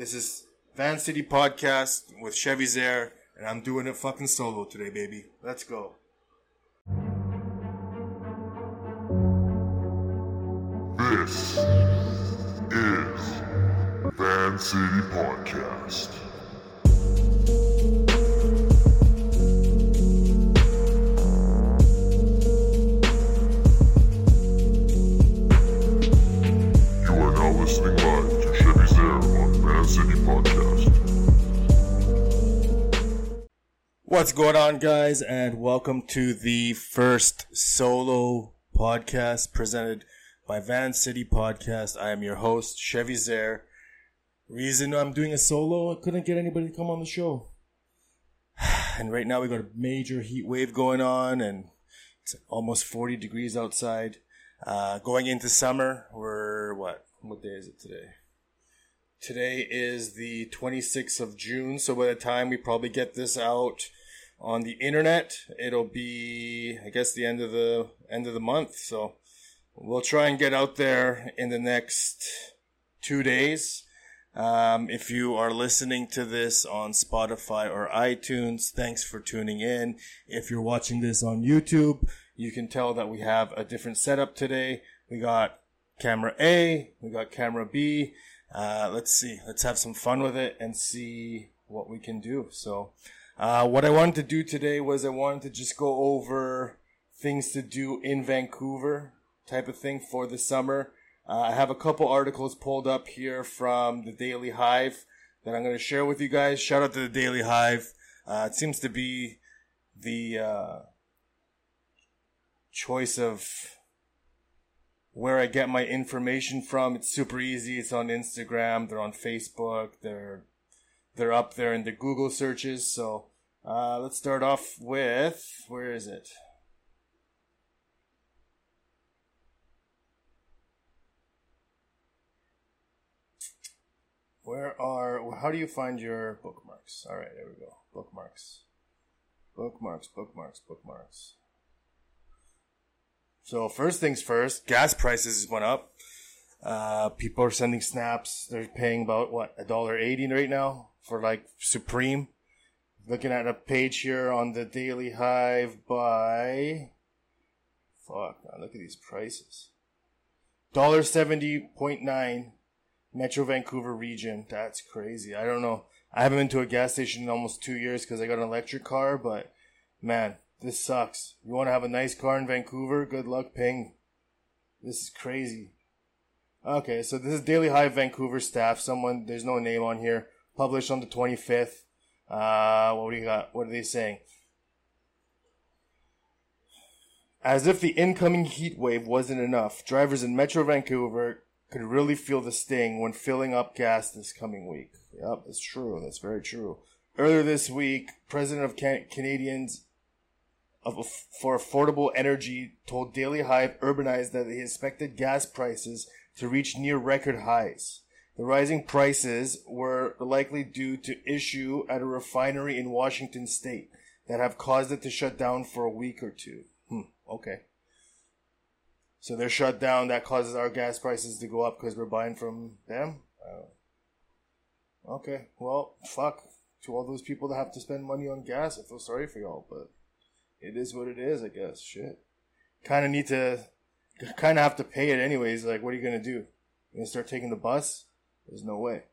This is Van City Podcast with Chevy Zaire, and I'm doing it fucking solo today, baby. Let's go. This is Van City Podcast. What's going on, guys, and welcome to the first solo podcast presented by Van City Podcast. I am your host, Chevy Zaire. Reason I'm doing a solo, I couldn't get anybody to come on the show. And right now we got a major heat wave going on, and it's almost 40 degrees outside. Uh, going into summer, we're what? What day is it today? Today is the 26th of June, so by the time we probably get this out on the internet, it'll be I guess the end of the end of the month. So we'll try and get out there in the next two days. Um, if you are listening to this on Spotify or iTunes, thanks for tuning in. If you're watching this on YouTube, you can tell that we have a different setup today. We got camera A, we got camera B. Uh, let's see, let's have some fun with it and see what we can do. So, uh, what I wanted to do today was I wanted to just go over things to do in Vancouver type of thing for the summer. Uh, I have a couple articles pulled up here from the Daily Hive that I'm going to share with you guys. Shout out to the Daily Hive. Uh, it seems to be the uh, choice of where I get my information from. It's super easy. It's on Instagram. They're on Facebook. They're they're up there in the Google searches. So uh, let's start off with where is it? Where are how do you find your bookmarks? All right, there we go. Bookmarks. Bookmarks, bookmarks, bookmarks. So first things first, gas prices went up. Uh, people are sending snaps. They're paying about what a dollar eighty right now for like Supreme. Looking at a page here on the Daily Hive by. Fuck, man, look at these prices. Dollar seventy point nine, Metro Vancouver region. That's crazy. I don't know. I haven't been to a gas station in almost two years because I got an electric car, but man, this sucks. You want to have a nice car in Vancouver? Good luck paying. This is crazy. Okay, so this is Daily Hive Vancouver staff. Someone, there's no name on here. Published on the 25th. Uh, what do you got? What are they saying? As if the incoming heat wave wasn't enough, drivers in Metro Vancouver could really feel the sting when filling up gas this coming week. Yep, that's true. That's very true. Earlier this week, President of Can- Canadians of for affordable energy told Daily Hive Urbanized that he expected gas prices to reach near record highs. The rising prices were likely due to issue at a refinery in Washington state that have caused it to shut down for a week or two. Hmm, okay. So they're shut down. That causes our gas prices to go up because we're buying from them. Uh, okay, well, fuck. To all those people that have to spend money on gas, I feel sorry for y'all, but it is what it is, I guess. Shit. Kind of need to, kind of have to pay it anyways. Like, what are you gonna do? You gonna start taking the bus? There's no way.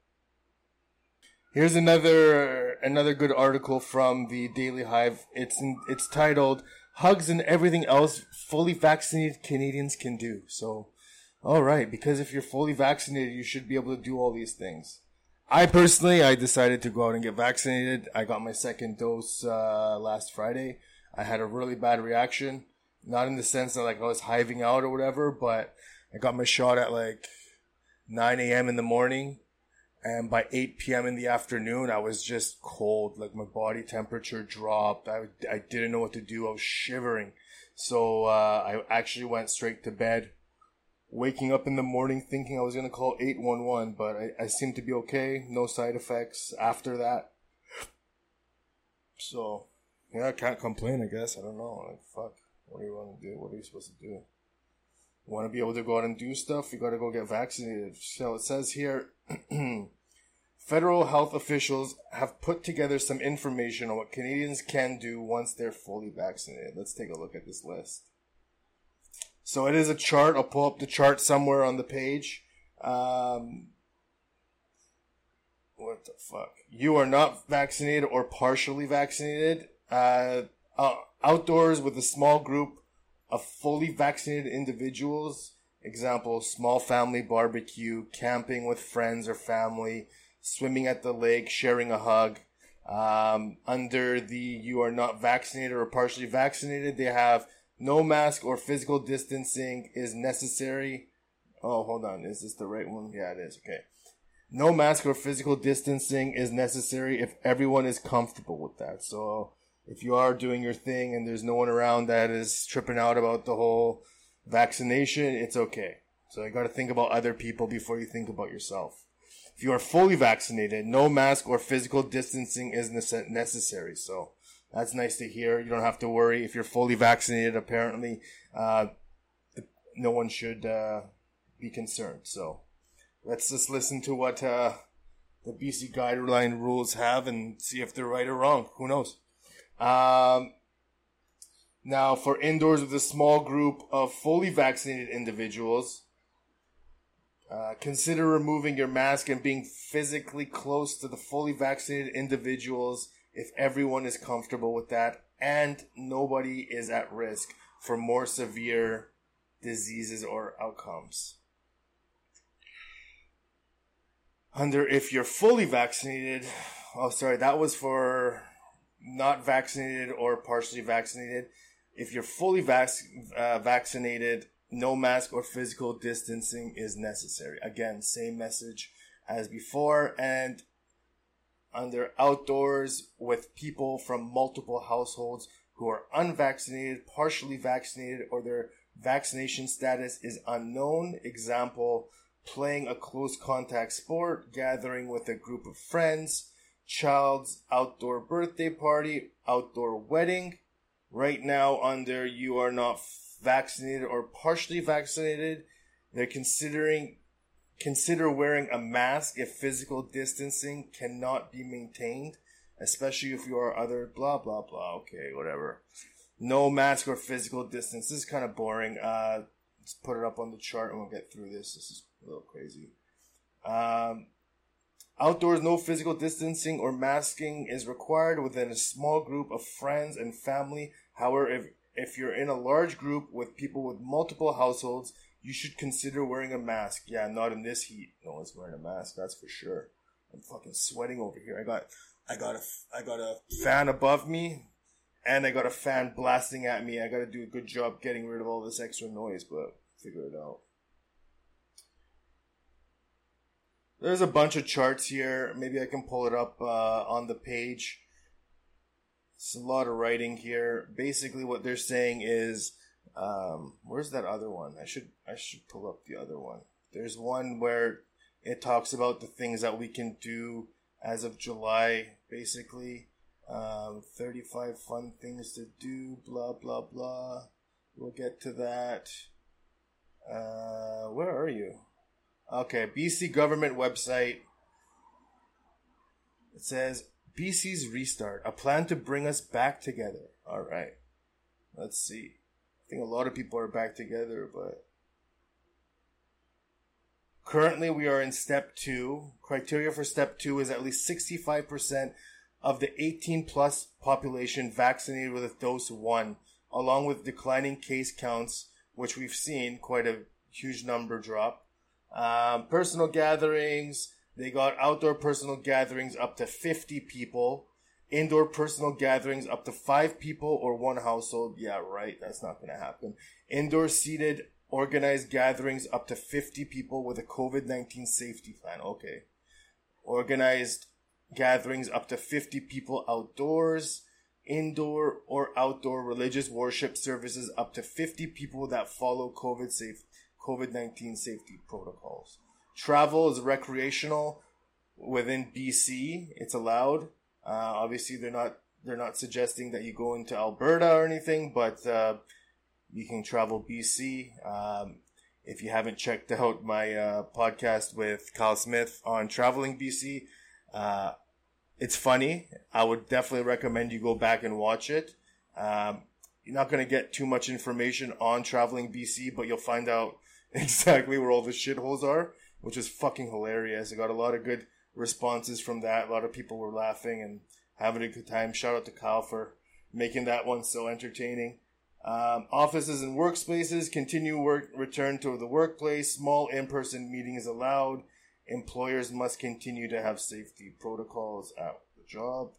Here's another another good article from the Daily Hive. It's in, it's titled "Hugs and Everything Else Fully Vaccinated Canadians Can Do." So, all right, because if you're fully vaccinated, you should be able to do all these things. I personally, I decided to go out and get vaccinated. I got my second dose uh, last Friday. I had a really bad reaction, not in the sense that like I was hiving out or whatever, but I got my shot at like 9 a.m. in the morning, and by 8 p.m. in the afternoon, I was just cold. Like my body temperature dropped. I I didn't know what to do. I was shivering, so uh, I actually went straight to bed waking up in the morning thinking I was going to call 811, but I, I seemed to be okay. No side effects after that. So, yeah, I can't complain, I guess. I don't know. Like, fuck. What do you want to do? What are you supposed to do? Want to be able to go out and do stuff? You got to go get vaccinated. So it says here federal health officials have put together some information on what Canadians can do once they're fully vaccinated. Let's take a look at this list. So it is a chart. I'll pull up the chart somewhere on the page. Um, what the fuck? You are not vaccinated or partially vaccinated. Uh, uh, outdoors with a small group of fully vaccinated individuals. Example, small family barbecue, camping with friends or family, swimming at the lake, sharing a hug. Um, under the you are not vaccinated or partially vaccinated, they have no mask or physical distancing is necessary. Oh, hold on. Is this the right one? Yeah, it is. Okay. No mask or physical distancing is necessary if everyone is comfortable with that. So if you are doing your thing and there's no one around that is tripping out about the whole vaccination, it's okay. So you got to think about other people before you think about yourself. If you are fully vaccinated, no mask or physical distancing is necessary. So that's nice to hear. You don't have to worry if you're fully vaccinated. Apparently, uh, no one should uh, be concerned. So let's just listen to what uh, the BC guideline rules have and see if they're right or wrong. Who knows? Um, now, for indoors with a small group of fully vaccinated individuals, uh, consider removing your mask and being physically close to the fully vaccinated individuals if everyone is comfortable with that and nobody is at risk for more severe diseases or outcomes. Under if you're fully vaccinated, oh, sorry, that was for not vaccinated or partially vaccinated. If you're fully vac- uh, vaccinated, no mask or physical distancing is necessary. Again, same message as before. And under outdoors with people from multiple households who are unvaccinated, partially vaccinated, or their vaccination status is unknown. Example, playing a close contact sport, gathering with a group of friends, child's outdoor birthday party, outdoor wedding. Right now, under you are not vaccinated or partially vaccinated, they're considering consider wearing a mask if physical distancing cannot be maintained, especially if you are other blah blah blah. Okay, whatever. No mask or physical distance. This is kind of boring. Uh, let's put it up on the chart and we'll get through this. This is a little crazy. Um, outdoors, no physical distancing or masking is required within a small group of friends and family. However, if if you're in a large group with people with multiple households, you should consider wearing a mask. Yeah, not in this heat. No one's wearing a mask, that's for sure. I'm fucking sweating over here. I got, I got a, I got a fan above me, and I got a fan blasting at me. I got to do a good job getting rid of all this extra noise, but figure it out. There's a bunch of charts here. Maybe I can pull it up uh, on the page. It's a lot of writing here. Basically, what they're saying is, um, where's that other one? I should I should pull up the other one. There's one where it talks about the things that we can do as of July, basically. Um, 35 fun things to do, blah, blah, blah. We'll get to that. Uh, where are you? Okay, BC government website. It says BC's restart, a plan to bring us back together. All right. Let's see. I think a lot of people are back together, but currently we are in step two. Criteria for step two is at least 65% of the 18 plus population vaccinated with a dose one, along with declining case counts, which we've seen quite a huge number drop. Um, personal gatherings, they got outdoor personal gatherings up to 50 people, indoor personal gatherings up to five people or one household. Yeah, right. That's not going to happen. Indoor seated organized gatherings up to 50 people with a COVID 19 safety plan. Okay. Organized gatherings up to 50 people outdoors, indoor or outdoor religious worship services up to 50 people that follow COVID safe COVID 19 safety protocols. Travel is recreational within BC. It's allowed. Uh, obviously, they're not they're not suggesting that you go into Alberta or anything, but uh, you can travel BC. Um, if you haven't checked out my uh, podcast with Kyle Smith on traveling BC, Uh, it's funny. I would definitely recommend you go back and watch it. Um, you're not going to get too much information on traveling BC, but you'll find out exactly where all the shitholes are, which is fucking hilarious. I got a lot of good responses from that. A lot of people were laughing and having a good time. Shout out to Kyle for making that one so entertaining. Um, offices and workspaces continue work return to the workplace. Small in-person meetings allowed. Employers must continue to have safety protocols at the job.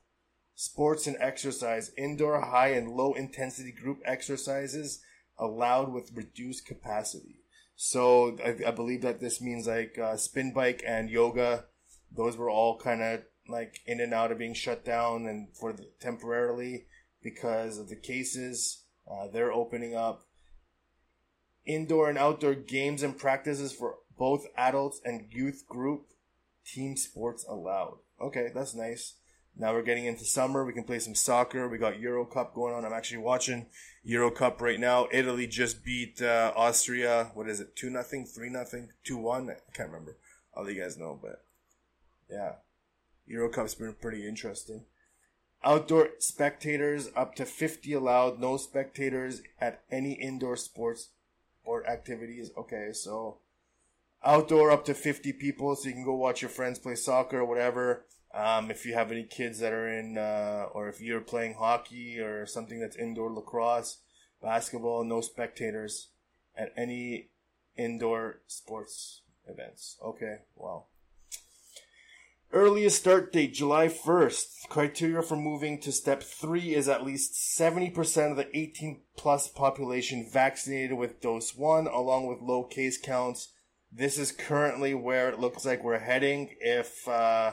Sports and exercise, indoor high and low intensity group exercises allowed with reduced capacity. So I, I believe that this means like uh, spin bike and yoga. Those were all kind of like in and out of being shut down and for the, temporarily because of the cases. Uh, they're opening up indoor and outdoor games and practices for both adults and youth group team sports allowed. Okay, that's nice. Now we're getting into summer. We can play some soccer. We got Euro Cup going on. I'm actually watching Euro Cup right now. Italy just beat uh, Austria. What is it? Two nothing, three nothing, two one. I can't remember. I'll you guys know, but yeah, Euro Cup's been pretty interesting. Outdoor spectators up to 50 allowed. No spectators at any indoor sports or activities. Okay, so outdoor up to 50 people, so you can go watch your friends play soccer or whatever. Um, if you have any kids that are in, uh, or if you're playing hockey or something that's indoor lacrosse, basketball, no spectators at any indoor sports events. Okay, wow. Earliest start date, July 1st. Criteria for moving to step 3 is at least 70% of the 18 plus population vaccinated with dose 1, along with low case counts. This is currently where it looks like we're heading if, uh,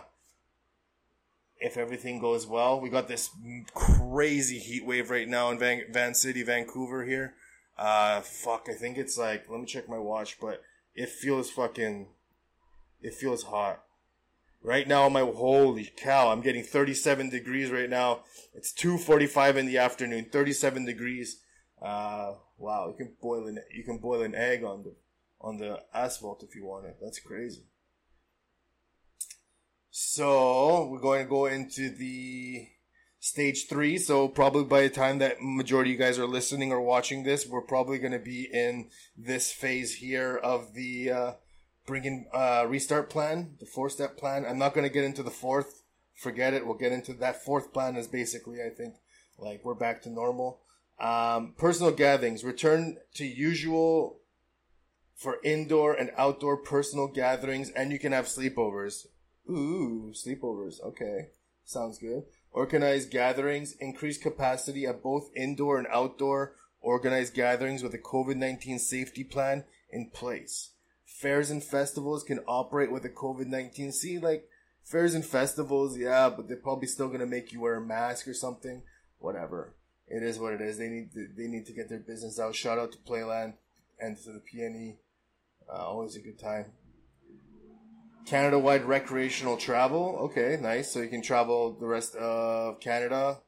if everything goes well. We got this crazy heat wave right now in Van, Van City, Vancouver here. Uh, fuck, I think it's like, let me check my watch, but it feels fucking, it feels hot. Right now, my holy cow, I'm getting 37 degrees right now. It's 2:45 in the afternoon, 37 degrees. Uh, wow, you can boil an you can boil an egg on the on the asphalt if you want it. That's crazy. So we're going to go into the stage three. So probably by the time that majority of you guys are listening or watching this, we're probably going to be in this phase here of the uh, bringing uh, restart plan, the four step plan. I'm not going to get into the fourth. Forget it. We'll get into that fourth plan is basically, I think, like we're back to normal. Um, personal gatherings return to usual for indoor and outdoor personal gatherings, and you can have sleepovers. Ooh, sleepovers. Okay, sounds good. Organized gatherings, increase capacity at both indoor and outdoor organized gatherings with a COVID 19 safety plan in place fairs and festivals can operate with a COVID 19. See, like, fairs and festivals, yeah, but they're probably still gonna make you wear a mask or something. Whatever. It is what it is. They need to, they need to get their business out. Shout out to Playland and to the PNE. Uh, always a good time. Canada wide recreational travel. Okay, nice. So you can travel the rest of Canada.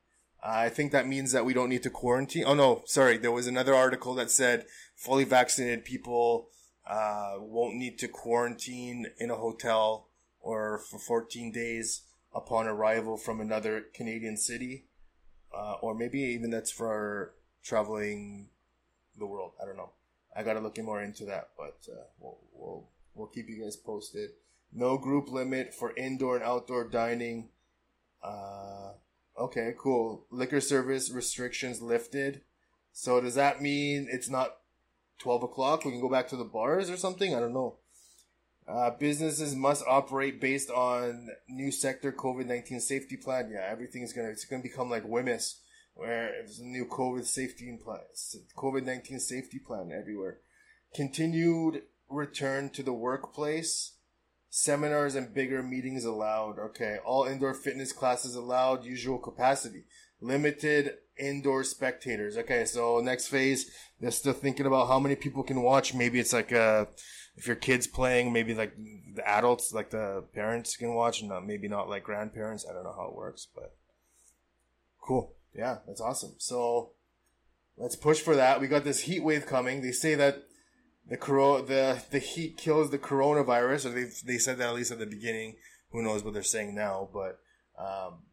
I think that means that we don't need to quarantine. Oh no, sorry. There was another article that said fully vaccinated people uh, won't need to quarantine in a hotel or for 14 days upon arrival from another Canadian city. Uh, or maybe even that's for traveling the world. I don't know. I gotta look more into that, but uh, we'll, we'll we'll keep you guys posted. No group limit for indoor and outdoor dining. Uh, okay, cool. Liquor service restrictions lifted. So does that mean it's not 12 o'clock, we can go back to the bars or something. I don't know. Uh, businesses must operate based on new sector COVID 19 safety plan. Yeah, everything is gonna, it's gonna become like WHMIS, where it's a new COVID safety plan, COVID 19 safety plan everywhere. Continued return to the workplace. Seminars and bigger meetings allowed. Okay. All indoor fitness classes allowed. Usual capacity. Limited indoor spectators. Okay, so next phase, they're still thinking about how many people can watch. Maybe it's like uh, if your kid's playing, maybe like the adults, like the parents can watch, and maybe not like grandparents. I don't know how it works, but cool. Yeah, that's awesome. So let's push for that. We got this heat wave coming. They say that the coro- the the heat kills the coronavirus, or they they said that at least at the beginning. Who knows what they're saying now, but um,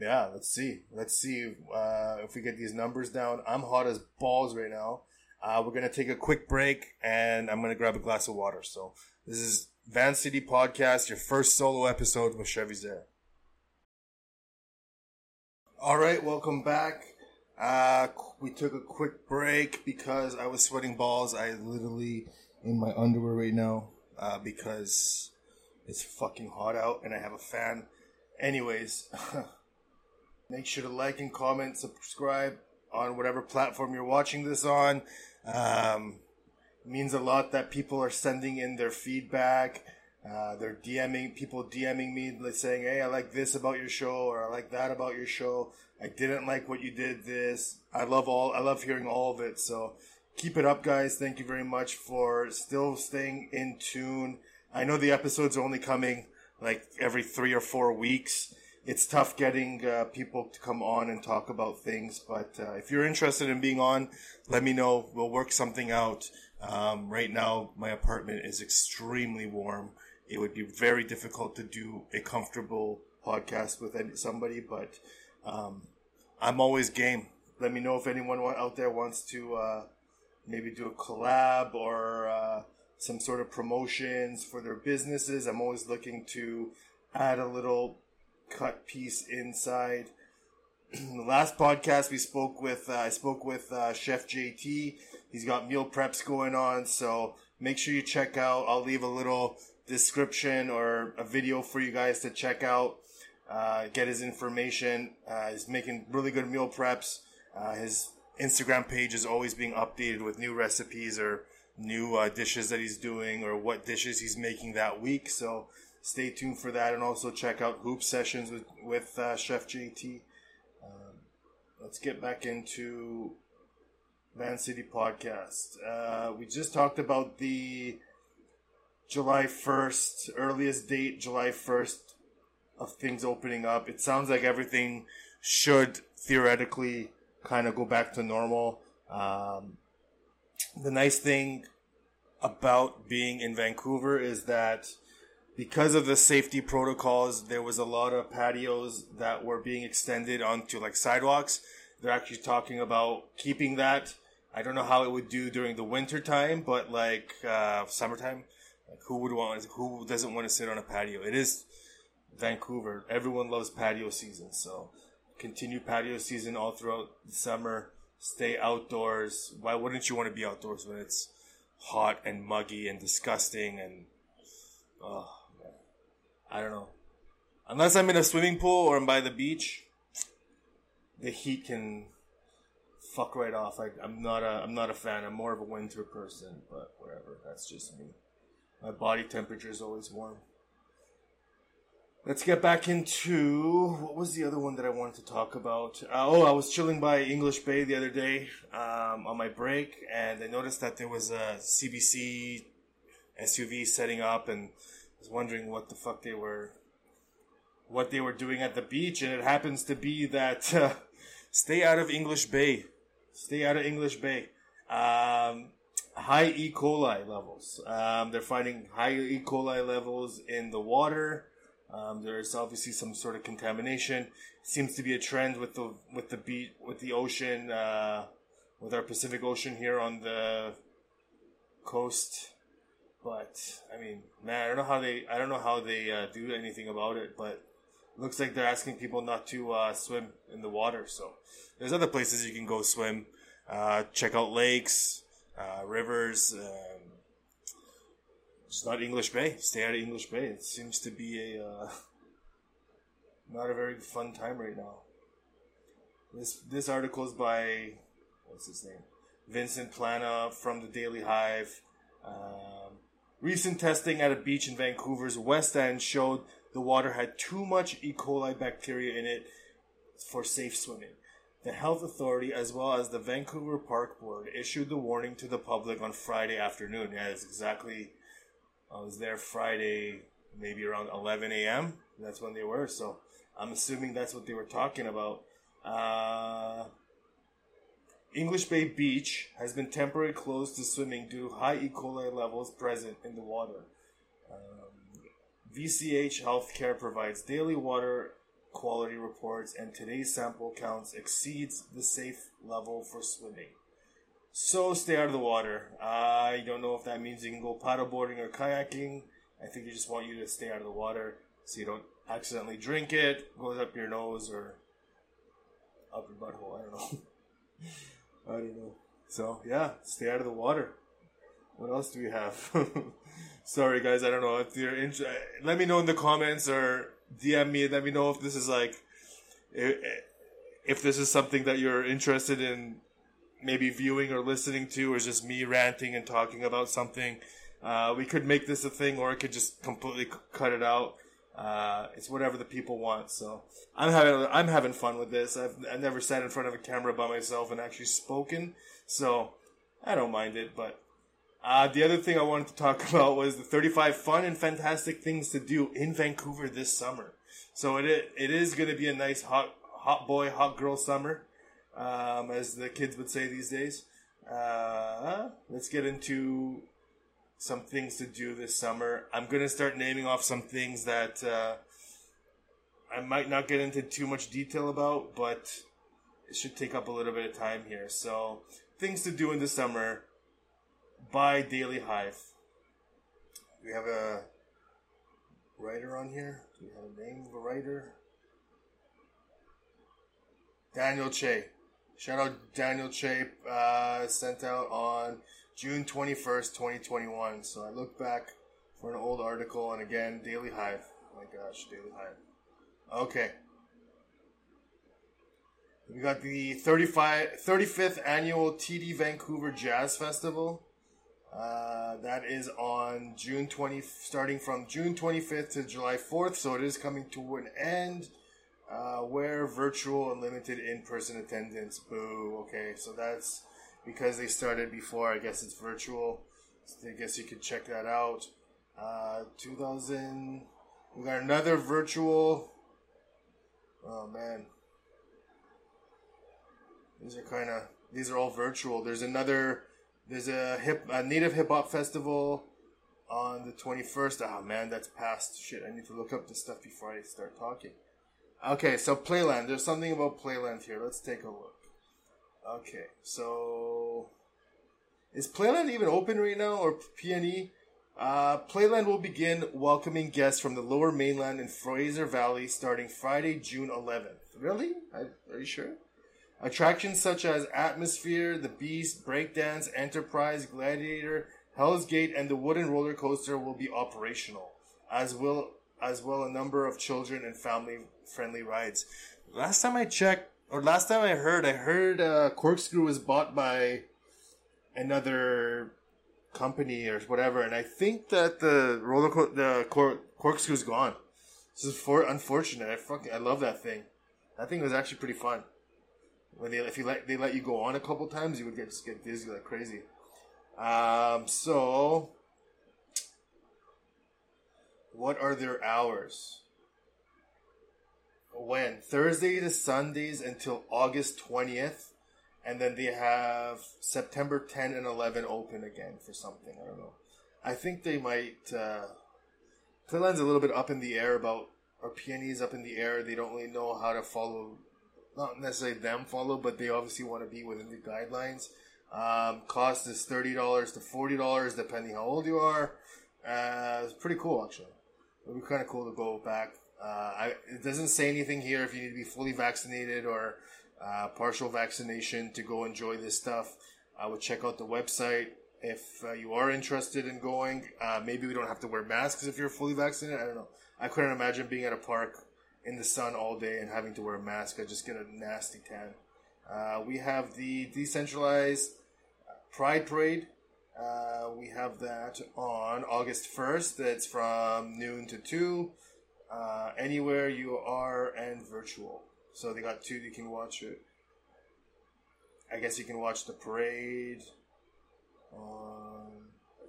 yeah, let's see. Let's see uh, if we get these numbers down. I'm hot as balls right now. Uh, we're gonna take a quick break, and I'm gonna grab a glass of water. So this is Van City Podcast, your first solo episode with Chevy Zare. All right, welcome back. Uh, we took a quick break because I was sweating balls. I literally in my underwear right now uh, because it's fucking hot out and I have a fan. Anyways, make sure to like and comment, subscribe on whatever platform you're watching this on. Um, means a lot that people are sending in their feedback. Uh, they're DMing people DMing me saying, "Hey, I like this about your show," or "I like that about your show." I didn't like what you did. This I love all. I love hearing all of it. So keep it up, guys. Thank you very much for still staying in tune. I know the episodes are only coming like every three or four weeks. It's tough getting uh, people to come on and talk about things, but uh, if you're interested in being on, let me know. We'll work something out. Um, right now, my apartment is extremely warm. It would be very difficult to do a comfortable podcast with somebody, but um, I'm always game. Let me know if anyone out there wants to uh, maybe do a collab or uh, some sort of promotions for their businesses. I'm always looking to add a little cut piece inside. the last podcast we spoke with, uh, I spoke with uh, Chef JT. He's got meal preps going on, so make sure you check out. I'll leave a little description or a video for you guys to check out uh, get his information. Uh, he's making really good meal preps. Uh, his Instagram page is always being updated with new recipes or new uh, dishes that he's doing or what dishes he's making that week. So stay tuned for that, and also check out Hoop Sessions with with uh, Chef JT. Um, let's get back into Van City podcast. Uh, we just talked about the July 1st, earliest date, July 1st of things opening up. It sounds like everything should theoretically kind of go back to normal. Um, the nice thing about being in Vancouver is that because of the safety protocols, there was a lot of patios that were being extended onto like sidewalks. They're actually talking about keeping that. I don't know how it would do during the winter time, but like uh, summertime, like who would want? Who doesn't want to sit on a patio? It is Vancouver. Everyone loves patio season, so continue patio season all throughout the summer. Stay outdoors. Why wouldn't you want to be outdoors when it's hot and muggy and disgusting and oh. I don't know. Unless I'm in a swimming pool or I'm by the beach, the heat can fuck right off. I, I'm not a I'm not a fan. I'm more of a winter person, but whatever. That's just me. My body temperature is always warm. Let's get back into what was the other one that I wanted to talk about? Uh, oh, I was chilling by English Bay the other day um, on my break, and I noticed that there was a CBC SUV setting up, and I was wondering what the fuck they were, what they were doing at the beach, and it happens to be that uh, stay out of English Bay, stay out of English Bay. Um, high E. coli levels. Um, they're finding high E. coli levels in the water. Um, there's obviously some sort of contamination. seems to be a trend with the with the beat with the ocean, uh, with our Pacific Ocean here on the coast. But I mean, man, I don't know how they I don't know how they uh, do anything about it. But looks like they're asking people not to uh, swim in the water. So there's other places you can go swim. Uh, check out lakes, uh, rivers. Um, it's not English Bay. Stay out of English Bay. It seems to be a uh, not a very fun time right now. This this article is by what's his name, Vincent Plana from the Daily Hive. Um, recent testing at a beach in Vancouver's West End showed the water had too much E. coli bacteria in it for safe swimming. The health authority, as well as the Vancouver Park Board, issued the warning to the public on Friday afternoon. Yeah, it's exactly I was there Friday, maybe around 11 a.m. That's when they were. So I'm assuming that's what they were talking about. Uh, English Bay Beach has been temporarily closed to swimming due to high E. coli levels present in the water. Um, VCH Healthcare provides daily water quality reports, and today's sample counts exceeds the safe level for swimming. So stay out of the water. I don't know if that means you can go paddleboarding or kayaking. I think they just want you to stay out of the water so you don't accidentally drink it, goes up your nose or up your butthole. I don't know. I don't know. So yeah, stay out of the water. What else do we have? Sorry guys, I don't know if you're interested. Let me know in the comments or DM me. And let me know if this is like if, this is something that you're interested in maybe viewing or listening to, or just me ranting and talking about something. Uh, we could make this a thing, or I could just completely cut it out. Uh, it's whatever the people want. So I'm having I'm having fun with this. I've, I've never sat in front of a camera by myself and actually spoken, so I don't mind it. But uh, the other thing I wanted to talk about was the 35 fun and fantastic things to do in Vancouver this summer. So it it is going to be a nice hot hot boy hot girl summer, um, as the kids would say these days. Uh, let's get into some things to do this summer. I'm gonna start naming off some things that uh, I might not get into too much detail about, but it should take up a little bit of time here. So, things to do in the summer by Daily Hive. We have a writer on here. Do we have a name of a writer? Daniel Che. Shout out Daniel Che, uh, sent out on June 21st, 2021. So I looked back for an old article, and again, Daily Hive. Oh my gosh, Daily Hive. Okay. We got the 35, 35th annual TD Vancouver Jazz Festival. Uh, that is on June 20, starting from June 25th to July 4th, so it is coming to an end. Uh, where virtual and limited in-person attendance. Boo. Okay, so that's because they started before. I guess it's virtual. So I guess you could check that out. Uh, 2000. We got another virtual. Oh man, these are kind of these are all virtual. There's another. There's a hip a native hip hop festival on the 21st. Oh man, that's past shit. I need to look up this stuff before I start talking. Okay, so Playland. There's something about Playland here. Let's take a look. Okay, so is Playland even open right now or PNE? Uh, Playland will begin welcoming guests from the Lower Mainland and Fraser Valley starting Friday, June 11th. Really? I, are you sure? Attractions such as Atmosfear, The Beast, Breakdance, Enterprise, Gladiator, Hell's Gate, and the wooden roller coaster will be operational, as will as well a number of children and family friendly rides. Last time I checked, or last time I heard, I heard uh, Corkscrew was bought by another company or whatever, and I think that the roller co- the cor- Corkscrew's gone. This is for unfortunate. I fucking I love that thing. That thing was actually pretty fun. When they if you let they let you go on a couple times, you would get just get dizzy like crazy. Um, so what are their hours? When? Thursday to Sundays until August 20th. And then they have September 10 and 11 open again for something. I don't know. I think they might. Uh, Playland's a little bit up in the air about, or PNE's up in the air. They don't really know how to follow, not necessarily them follow, but they obviously want to be within the guidelines. Um, cost is $30 to $40 depending how old you are. Uh, it's pretty cool actually. It would be kind of cool to go back. Uh, I, it doesn't say anything here if you need to be fully vaccinated or uh, partial vaccination to go enjoy this stuff. I would check out the website if uh, you are interested in going. Uh, maybe we don't have to wear masks if you're fully vaccinated. I don't know. I couldn't imagine being at a park in the sun all day and having to wear a mask. I just get a nasty tan. Uh, we have the decentralized Pride Parade. Uh, we have that on August 1st. That's from noon to 2. Uh, anywhere you are and virtual. So they got two, you can watch it. I guess you can watch the parade on.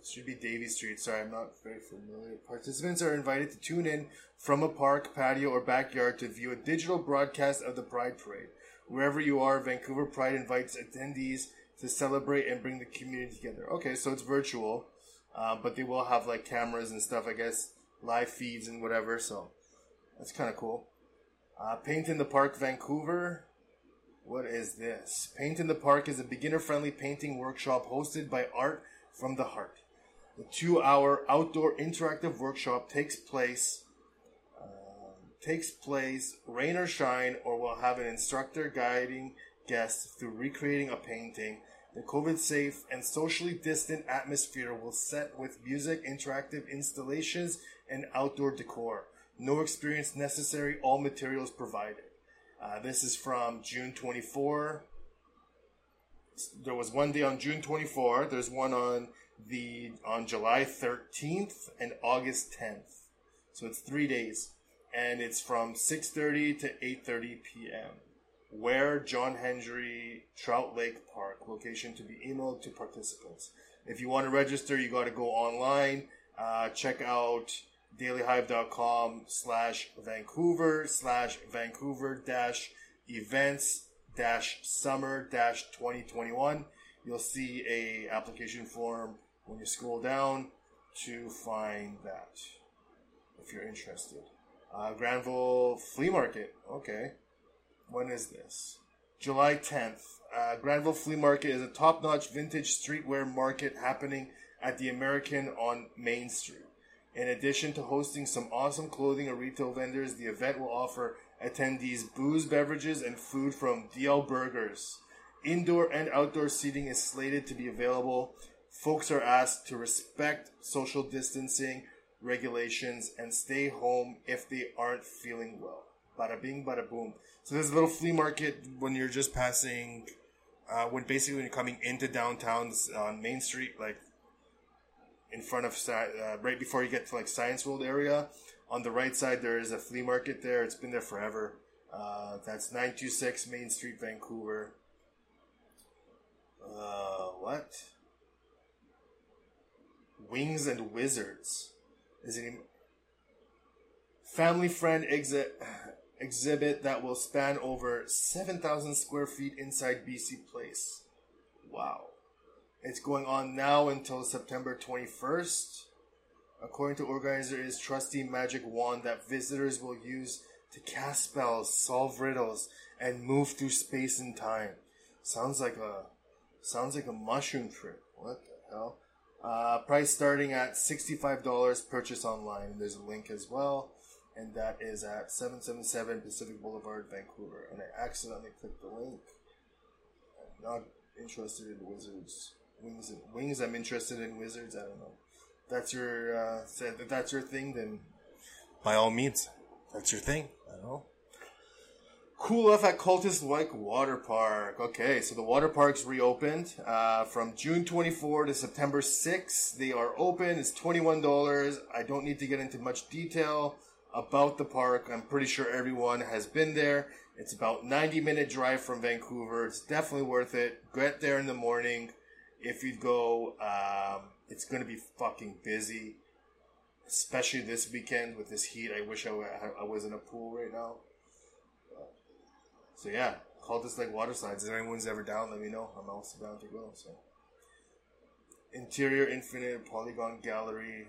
Should be Davie Street. Sorry, I'm not very familiar. Participants are invited to tune in from a park, patio, or backyard to view a digital broadcast of the Pride Parade. Wherever you are, Vancouver Pride invites attendees to celebrate and bring the community together. Okay, so it's virtual, uh, but they will have like cameras and stuff. I guess live feeds and whatever. So that's kind of cool. Uh, Paint in the Park, Vancouver. What is this? Paint in the Park is a beginner friendly painting workshop hosted by Art from the Heart. The two hour outdoor interactive workshop takes place um, takes place rain or shine or we'll have an instructor guiding guests through recreating a painting. The COVID safe and socially distant atmosphere will set with music, interactive installations, and outdoor decor. No experience necessary, all materials provided. Uh, this is from June 24. There was one day on June 24. There's one on the on July 13th and August 10th. So it's three days, and it's from 6:30 to 8:30 p.m. Where John Hendry Trout Lake Park location to be emailed to participants. If you want to register, you got to go online. Uh, check out dailyhive.com slash Vancouver slash Vancouver dash events dash summer dash 2021. You'll see a application form when you scroll down to find that if you're interested. Uh, Granville Flea Market. Okay. When is this? July 10th. Uh, Granville Flea Market is a top notch vintage streetwear market happening at the American on Main Street. In addition to hosting some awesome clothing and retail vendors, the event will offer attendees booze, beverages, and food from DL Burgers. Indoor and outdoor seating is slated to be available. Folks are asked to respect social distancing regulations and stay home if they aren't feeling well. Bada bing, bada boom. So there's a little flea market when you're just passing, uh, when basically when you're coming into downtown on Main Street, like in front of uh, right before you get to like Science World area. On the right side, there is a flea market there. It's been there forever. Uh, that's 926 Main Street, Vancouver. Uh, what? Wings and Wizards. Is it family friend exhibit that will span over 7,000 square feet inside BC Place. Wow. It's going on now until September 21st. According to organizer, is trusty magic wand that visitors will use to cast spells, solve riddles, and move through space and time. Sounds like a sounds like a mushroom trip. What the hell? Uh, price starting at $65 purchase online. There's a link as well. And that is at 777 Pacific Boulevard, Vancouver. And I accidentally clicked the link. I'm not interested in wizards. Wings, and, wings. I'm interested in wizards. I don't know. That's your uh, if that's your thing, then by all means, that's your thing. I don't know. Cool off at Cultus Lake Water Park. Okay, so the water park's reopened uh, from June 24 to September 6. They are open. It's $21. I don't need to get into much detail about the park. I'm pretty sure everyone has been there. It's about 90 minute drive from Vancouver. It's definitely worth it. Get there in the morning if you go, um, it's going to be fucking busy, especially this weekend with this heat. I wish I, I was in a pool right now. So yeah, Cultus Lake water slides. If anyone's ever down, let me know. I'm also down to go. So interior infinite polygon gallery.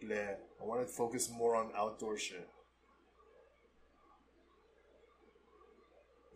Bleh. I want to focus more on outdoor shit.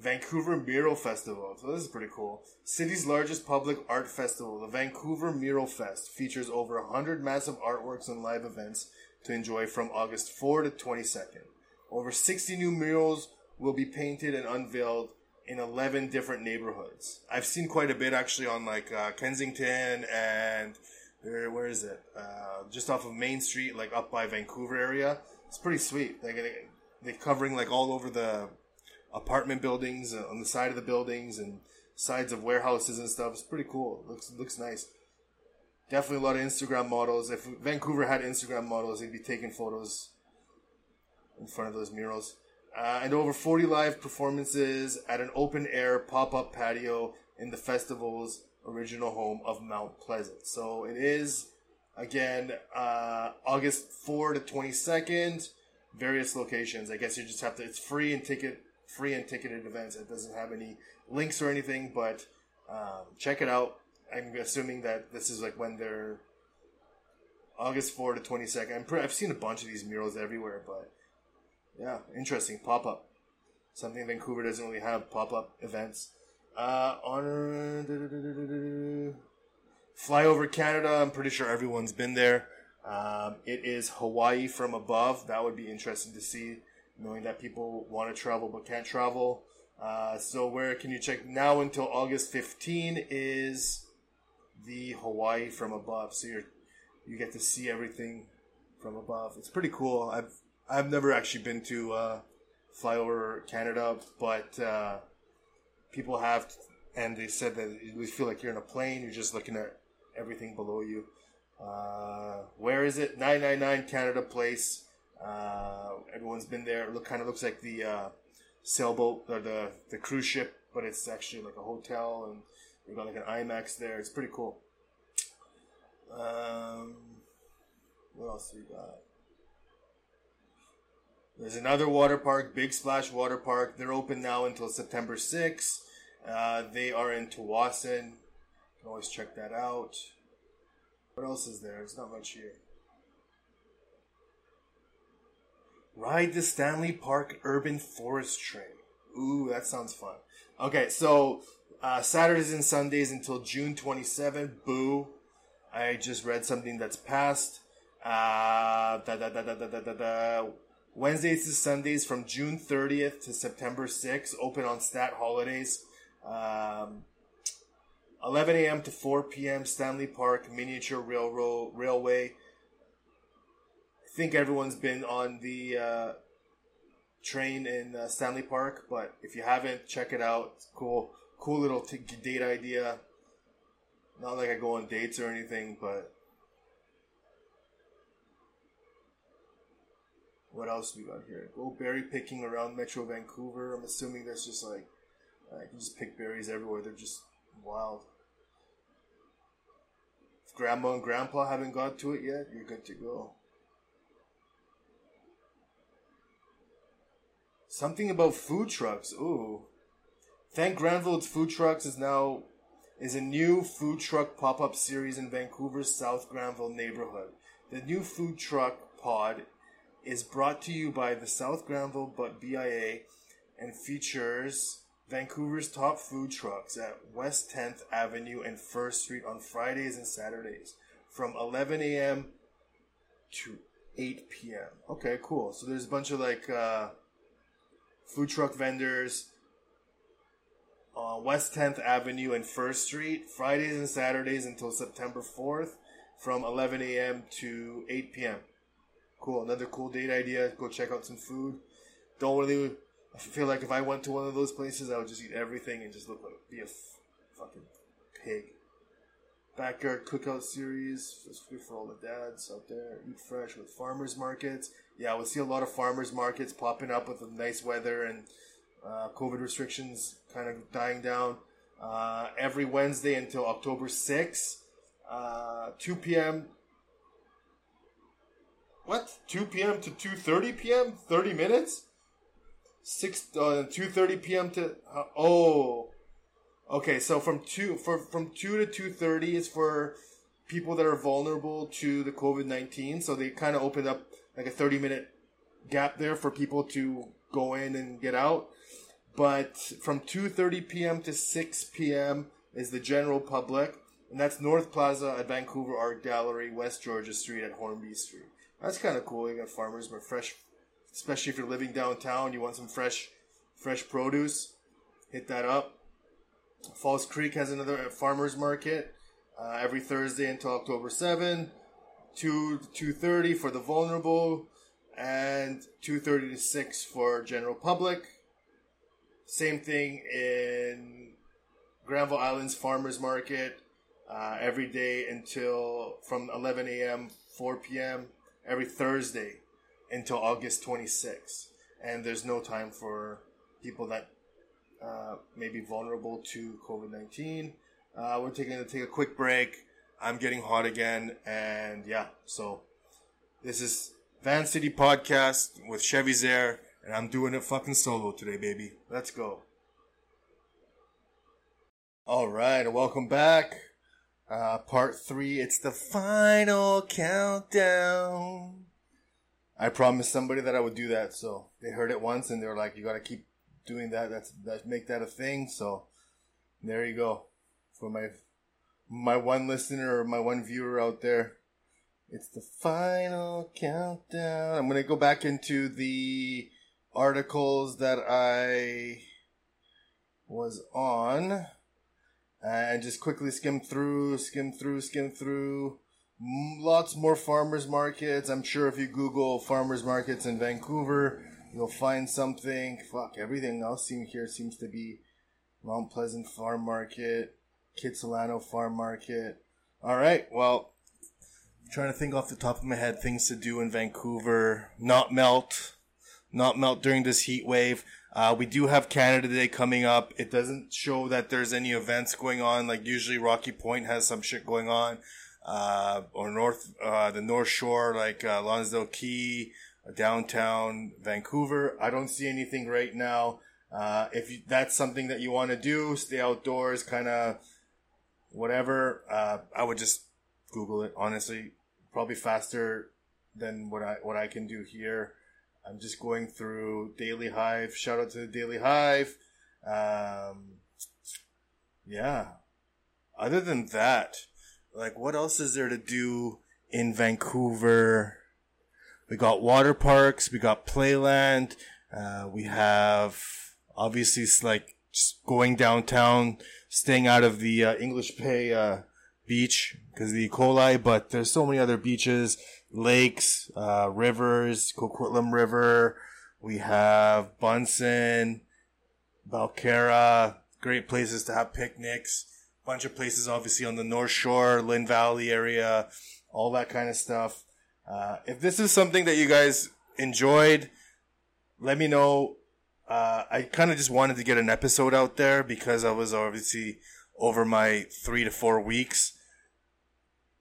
Vancouver Mural Festival. So this is pretty cool. City's largest public art festival, the Vancouver Mural Fest, features over 100 massive artworks and live events to enjoy from August 4 to 22nd. Over 60 new murals will be painted and unveiled in 11 different neighborhoods. I've seen quite a bit actually on like uh, Kensington and where, where is it? Uh, just off of Main Street, like up by Vancouver area. It's pretty sweet. Like they're covering like all over the apartment buildings uh, on the side of the buildings and sides of warehouses and stuff. It's pretty cool. It looks looks nice. Definitely a lot of Instagram models. If Vancouver had Instagram models, they'd be taking photos in front of those murals. Uh, and over 40 live performances at an open air pop up patio in the festival's original home of Mount Pleasant. So it is, again, uh, August 4 to 22nd, various locations. I guess you just have to, it's free and ticket free and ticketed events. It doesn't have any links or anything, but um, check it out. I'm assuming that this is like when they're August 4 to 22nd. I'm pre- I've seen a bunch of these murals everywhere, but yeah, interesting. Pop up. Something Vancouver doesn't really have pop up events. Uh, honor. Fly over Canada. I'm pretty sure everyone's been there. Um, it is Hawaii from above. That would be interesting to see, knowing that people want to travel but can't travel. Uh, so where can you check now until August 15 is the Hawaii from above. So you're you get to see everything from above. It's pretty cool. I've I've never actually been to uh, FlyOver Canada, but uh, people have, and they said that you feel like you're in a plane. You're just looking at everything below you. Uh, where is it? 999 Canada Place. Uh, everyone's been there. It look kind of looks like the uh, sailboat or the the cruise ship, but it's actually like a hotel, and we got like an IMAX there. It's pretty cool. Um, what else we got? There's another water park, Big Splash Water Park. They're open now until September 6th. Uh, they are in Tsawwassen. You can always check that out. What else is there? There's not much here. Ride the Stanley Park Urban Forest Train. Ooh, that sounds fun. Okay, so uh, Saturdays and Sundays until June 27. Boo. I just read something that's passed. Uh, da, da, da, Wednesdays to Sundays from June 30th to September 6th, open on stat holidays. Um, 11 a.m. to 4 p.m. Stanley Park Miniature Railroad Railway. I think everyone's been on the uh, train in uh, Stanley Park, but if you haven't, check it out. It's cool, cool little t- date idea. Not like I go on dates or anything, but what else we got here? Go berry picking around Metro Vancouver. I'm assuming that's just like uh, I can just pick berries everywhere. They're just wild. If grandma and grandpa haven't got to it yet, you're good to go. Something about food trucks. Ooh. Thank Granville's Food Trucks is now is a new food truck pop-up series in Vancouver's South Granville neighborhood. The new food truck pod is brought to you by the South Granville but BIA and features Vancouver's top food trucks at West 10th Avenue and First Street on Fridays and Saturdays from 11 a.m. to 8 p.m. Okay, cool. So there's a bunch of like uh, food truck vendors on West 10th Avenue and First Street, Fridays and Saturdays until September 4th from 11 a.m. to 8 p.m. Cool. Another cool date idea. Go check out some food. Don't really. I feel like if I went to one of those places, I would just eat everything and just look like be a f- fucking pig. Backyard cookout series. Just good for all the dads out there. Eat fresh with farmers markets. Yeah, we'll see a lot of farmers markets popping up with the nice weather and uh, COVID restrictions kind of dying down. Uh, every Wednesday until October 6th, uh, 2 p.m. What? 2 p.m. to 2:30 p.m. 30 minutes. Six uh, 2:30 p.m. to uh, oh, okay. So from two for from two to 2:30 is for people that are vulnerable to the COVID 19. So they kind of opened up like a 30 minute gap there for people to go in and get out. But from 2:30 p.m. to 6 p.m. is the general public, and that's North Plaza at Vancouver Art Gallery, West Georgia Street at Hornby Street. That's kind of cool. You got farmers, but fresh, especially if you're living downtown, you want some fresh, fresh produce. Hit that up. False Creek has another farmers market uh, every Thursday until October 7. 2 to 2.30 for the vulnerable and 2.30 to 6 for general public same thing in granville islands farmers market uh, every day until from 11 a.m 4 p.m every thursday until august 26th and there's no time for people that uh, may be vulnerable to covid-19 uh, we're taking to take a quick break I'm getting hot again, and yeah, so this is Van City Podcast with Chevy Zaire, and I'm doing it fucking solo today, baby. Let's go. All right, welcome back. Uh, part three, it's the final countdown. I promised somebody that I would do that, so they heard it once and they were like, "You got to keep doing that. That's that make that a thing." So there you go for my my one listener or my one viewer out there. It's the final countdown. I'm gonna go back into the articles that I was on Uh, and just quickly skim through, skim through, skim through. Lots more farmers markets. I'm sure if you Google farmers markets in Vancouver, you'll find something. Fuck, everything else seem here seems to be Mount Pleasant Farm Market, Kitsilano Farm Market. All right, well, I'm trying to think off the top of my head things to do in Vancouver. Not melt, not melt during this heat wave. Uh, we do have Canada Day coming up. It doesn't show that there's any events going on. Like usually Rocky Point has some shit going on. Uh, or North, uh, the North Shore, like, uh, Lonsdale Quay, downtown Vancouver. I don't see anything right now. Uh, if you, that's something that you want to do, stay outdoors, kind of whatever, uh, I would just Google it, honestly. Probably faster than what I, what I can do here. I'm just going through Daily Hive. Shout out to the Daily Hive. Um, yeah. Other than that, like, what else is there to do in Vancouver? We got water parks. We got playland. Uh, we have obviously it's like going downtown, staying out of the uh, English Bay uh, beach because of the E. coli. But there's so many other beaches lakes, uh, rivers, Coquitlam River. We have Buntzen, Belcarra, great places to have picnics. Bunch of places, obviously, on the North Shore, Lynn Valley area, all that kind of stuff. Uh, if this is something that you guys enjoyed, let me know. Uh, I kind of just wanted to get an episode out there because I was obviously over my three to four weeks.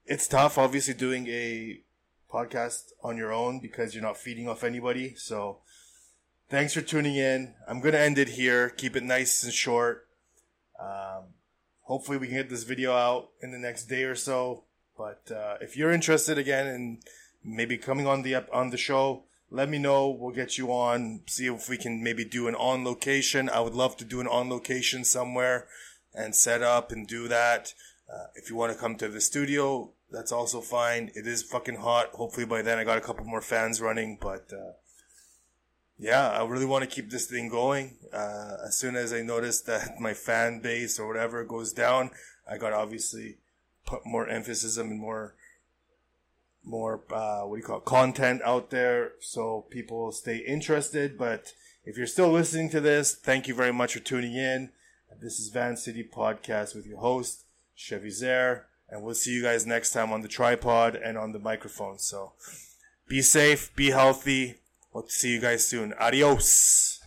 It's tough, obviously, doing a podcast on your own because you're not feeding off anybody. So thanks for tuning in. I'm going to end it here. Keep it nice and short. Um, hopefully we can get this video out in the next day or so. But uh, if you're interested again in maybe coming on the on the show, let me know. We'll get you on. See if we can maybe do an on location. I would love to do an on location somewhere and set up and do that. Uh, if you want to come to the studio, that's also fine. It is fucking hot. Hopefully by then I got a couple more fans running, but uh, yeah, I really want to keep this thing going. Uh, as soon as I notice that my fan base or whatever goes down, I got obviously put more emphasis and more more uh, what do you call it, content out there so people stay interested. But if you're still listening to this, thank you very much for tuning in. This is Van City Podcast with your host Chevy Zare. And we'll see you guys next time on the tripod and on the microphone. So be safe, be healthy. We'll see you guys soon. Adios.